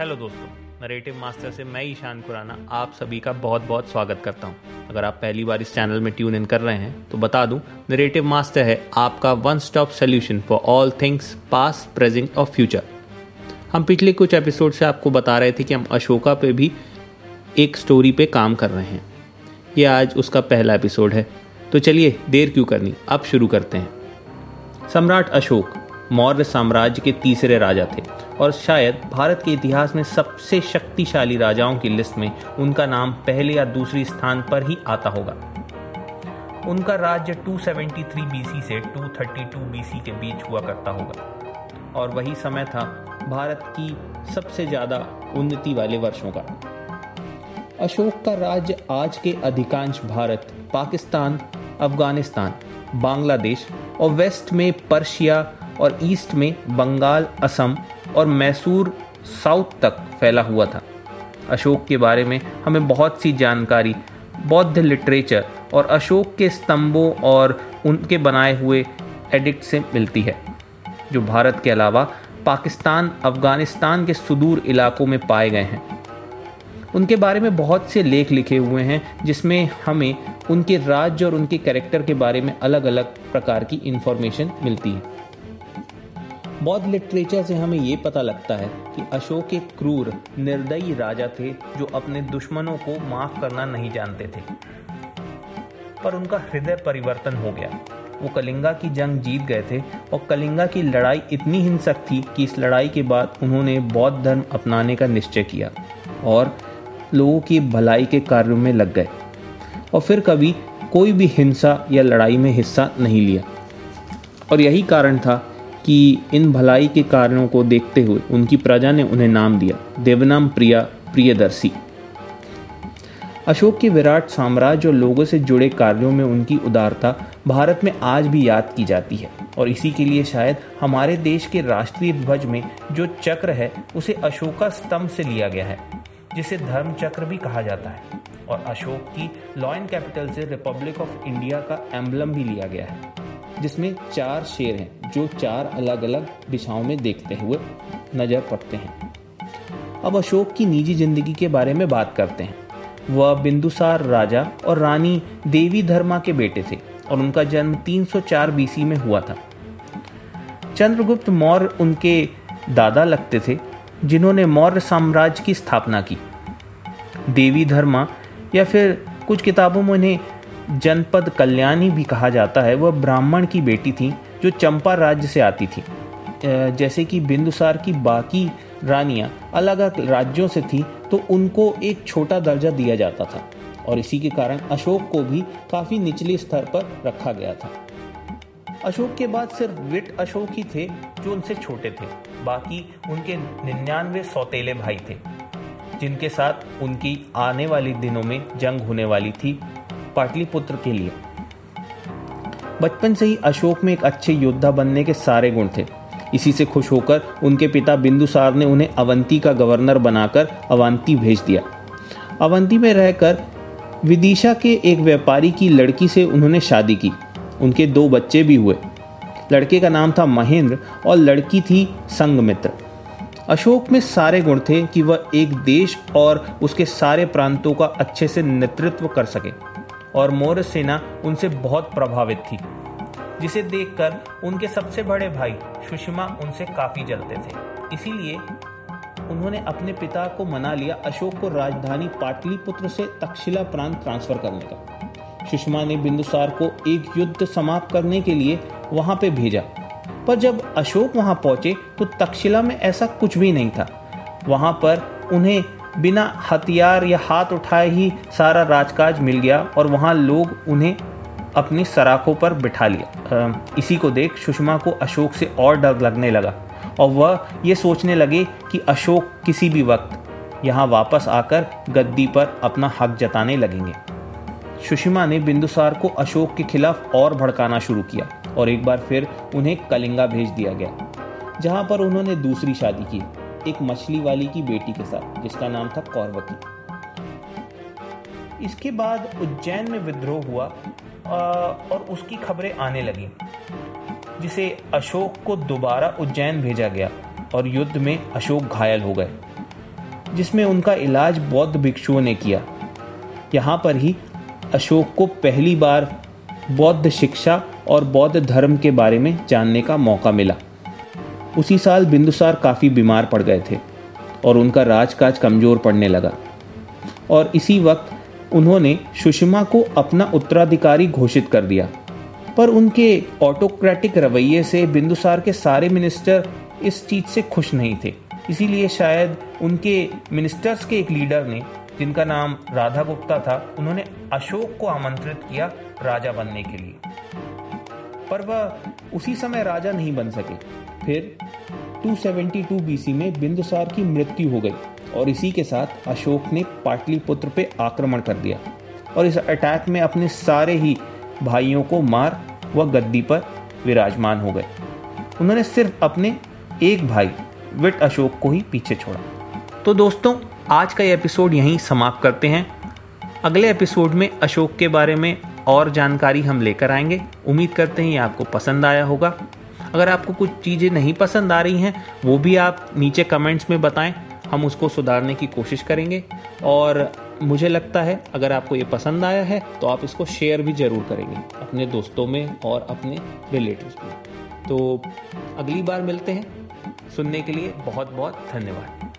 Hello दोस्तों। Narrative master से मैं ईशान खुराना आप सभी का बहुत बहुत स्वागत करता हूँ। अगर आप पहली बार इस चैनल में ट्यून इन कर रहे हैं तो बता दूँ नरेटिव मास्टर है आपका one stop solution for all things past present और फ्यूचर हम पिछले कुछ एपिसोड से आपको बता रहे थे कि हम अशोका पे भी एक स्टोरी पे काम कर रहे हैं। ये आज उसका पहला एपिसोड है। तो चलिए, देर क्यों करनी? अब शुरू करते हैं। सम्राट अशोक मौर्य साम्राज्य के तीसरे राजा थे। और शायद भारत के इतिहास में सबसे शक्तिशाली राजाओं की लिस्ट में उनका नाम पहले या दूसरे स्थान पर ही आता होगा। उनका राज्य 273 बीसी से 232 बीसी के बीच हुआ करता होगा। और वही समय था भारत की सबसे ज़्यादा उन्नति वाले वर्षों का। अशोक का राज्य आज के अधिकांश भारत, पाकिस्तान, अफ़गानिस्तान, बांग्लादेश और वेस्ट में पर्शिया और ईस्ट में बंगाल, असम और मैसूर साउथ तक फैला हुआ था। अशोक के बारे में हमें बहुत सी जानकारी, बौद्ध लिटरेचर और अशोक के स्तंभों और उनके बनाए हुए एडिक्ट से मिलती है, जो भारत के अलावा पाकिस्तान, अफ़गानिस्तान के सुदूर इलाकों में पाए गए हैं। उनके बारे में बहुत से लेख लिखे हुए हैं, जिसमें हमें उनके राज्य और उनके कैरेक्टर के बारे में अलग अलग प्रकार की इंफॉर्मेशन मिलती है। बौद्ध लिटरेचर से हमें ये पता लगता है कि अशोक एक क्रूर, निर्दयी राजा थे जो अपने दुश्मनों को माफ़ करना नहीं जानते थे। पर उनका हृदय परिवर्तन हो गया। वो कलिंगा की जंग जीत गए थे और कलिंगा की लड़ाई इतनी हिंसक थी कि इस लड़ाई के बाद उन्होंने बौद्ध धर्म अपनाने का निश्चय किया और लोगों की भलाई के कार्यों में लग गए। और फिर कभी कोई भी हिंसा या लड़ाई में हिस्सा नहीं लिया। और यही कारण था कि इन भलाई के कार्यों को देखते हुए उनकी प्रजा ने उन्हें नाम दिया। देवनाम प्रिया, प्रियदर्शी। अशोक के विराट साम्राज्य और लोगों से जुड़े कार्यों में उनकी उदारता भारत में आज भी याद की जाती है और इसी के लिए शायद हमारे देश के राष्ट्रीय ध्वज में जो चक्र है, उसे अशोका स्तंभ से लिया गया है, जिसे धर्म चक्र भी कहा जाता है। और अशोक की लॉयन कैपिटल से रिपब्लिक ऑफ़ इंडिया का एम्बलम भी लिया गया है। जिसमें चार शेर हैं, जो चार अलग अलग दिशाओं में देखते हुए नज़र पड़ते हैं। अब अशोक की निजी ज़िंदगी के बारे में बात करते हैं। वह बिंदुसार राजा और रानी देवी धर्मा के बेटे थे और उनका जन्म 304 बीसी में हुआ था। चंद्रगुप्त मौर्य उनके दादा लगते थे, जिन्होंने मौर्य साम्राज्य की स्थापना की। देवी धर्मा या फिर कुछ किताबों में उन्हें जनपद कल्याणी भी कहा जाता है। वह ब्राह्मण की बेटी थी, जो चंपा राज्य से आती थी। जैसे कि बिंदुसार की बाकी रानियाँ अलग अलग राज्यों से थी तो उनको एक छोटा दर्जा दिया जाता था। और इसी के कारण अशोक को भी काफ़ी निचले स्तर पर रखा गया था। अशोक के बाद सिर्फ़ विट अशोक ही थे, जो उनसे छोटे थे। बाकी उनके निन्यानवे सौतेले भाई थे, जिनके साथ उनकी आने वाले दिनों में जंग होने वाली थी। पाटलिपुत्र के लिए। बचपन से ही अशोक में एक अच्छे योद्धा बनने के सारे गुण थे। इसी से खुश होकर उनके पिता बिंदुसार ने उन्हें अवंती का गवर्नर बनाकर अवंती भेज दिया। अवंती में रहकर विदिशा के एक व्यापारी की लड़की से उन्होंने शादी की। उनके दो बच्चे भी हुए। लड़के का नाम था महेंद्र और लड़की थी संगमित्र। अशोक में सारे गुण थे कि वह एक देश और उसके सारे प्रांतों का अच्छे से नेतृत्व कर सके। और मौर्य सेना उनसे बहुत प्रभावित थी, जिसे देखकर उनके सबसे बड़े भाई सुषमा उनसे काफ़ी जलते थे। इसीलिए उन्होंने अपने पिता को मना लिया, अशोक को राजधानी पाटलिपुत्र से तक्षशिला प्रांत ट्रांसफ़र करने का। सुषमा ने बिंदुसार को एक युद्ध समाप्त करने के लिए वहाँ पे भेजा। पर जब अशोक वहाँ पहुँचे तो तक्षशिला में ऐसा कुछ भी नहीं था। वहाँ पर उन्हें बिना हथियार या हाथ उठाए ही सारा राजकाज मिल गया और वहाँ लोग उन्हें अपनी सराखों पर बिठा लिया। इसी को देख सुषमा को अशोक से और डर लगने लगा और वह ये सोचने लगे कि अशोक किसी भी वक्त यहाँ वापस आकर गद्दी पर अपना हक जताने लगेंगे। सुषमा ने बिंदुसार को अशोक के खिलाफ और भड़काना शुरू किया और एक बार फिर उन्हें कलिंगा भेज दिया गया, जहाँ पर उन्होंने दूसरी शादी की। एक मछली वाली की बेटी के साथ, जिसका नाम था कौरवती इसके बाद उज्जैन में विद्रोह हुआ और उसकी खबरें आने लगी, जिसे अशोक को दोबारा उज्जैन भेजा गया और युद्ध में अशोक घायल हो गए, जिसमें उनका इलाज बौद्ध भिक्षुओं ने किया। यहाँ पर ही अशोक को पहली बार बौद्ध शिक्षा और बौद्ध धर्म के बारे में जानने का मौका मिला। उसी साल बिंदुसार काफ़ी बीमार पड़ गए थे और उनका राजकाज कमज़ोर पड़ने लगा। और इसी वक्त उन्होंने सुषमा को अपना उत्तराधिकारी घोषित कर दिया। पर उनके ऑटोक्रेटिक रवैये से बिंदुसार के सारे मिनिस्टर इस चीज़ से खुश नहीं थे। इसीलिए शायद उनके मिनिस्टर्स के एक लीडर ने, जिनका नाम राधा गुप्ता था, उन्होंने अशोक को आमंत्रित किया राजा बनने के लिए। पर वह उसी समय राजा नहीं बन सके। फिर 272 बीसी में बिंदुसार की मृत्यु हो गई और इसी के साथ अशोक ने पाटलिपुत्र पे आक्रमण कर दिया और इस अटैक में अपने सारे ही भाइयों को मार व गद्दी पर विराजमान हो गए। उन्होंने सिर्फ़ अपने एक भाई, विट अशोक को ही पीछे छोड़ा। तो दोस्तों, आज का ये एपिसोड यहीं समाप्त करते हैं। अगले एपिसोड में अशोक के बारे में और जानकारी हम लेकर आएँगे। उम्मीद करते हैं ये आपको पसंद आया होगा। अगर आपको कुछ चीज़ें नहीं पसंद आ रही हैं, वो भी आप नीचे कमेंट्स में बताएँ। हम उसको सुधारने की कोशिश करेंगे। और मुझे लगता है, अगर आपको ये पसंद आया है तो आप इसको शेयर भी ज़रूर करेंगे, अपने दोस्तों में और अपने रिलेटिव में। तो अगली बार मिलते हैं। सुनने के लिए बहुत बहुत धन्यवाद।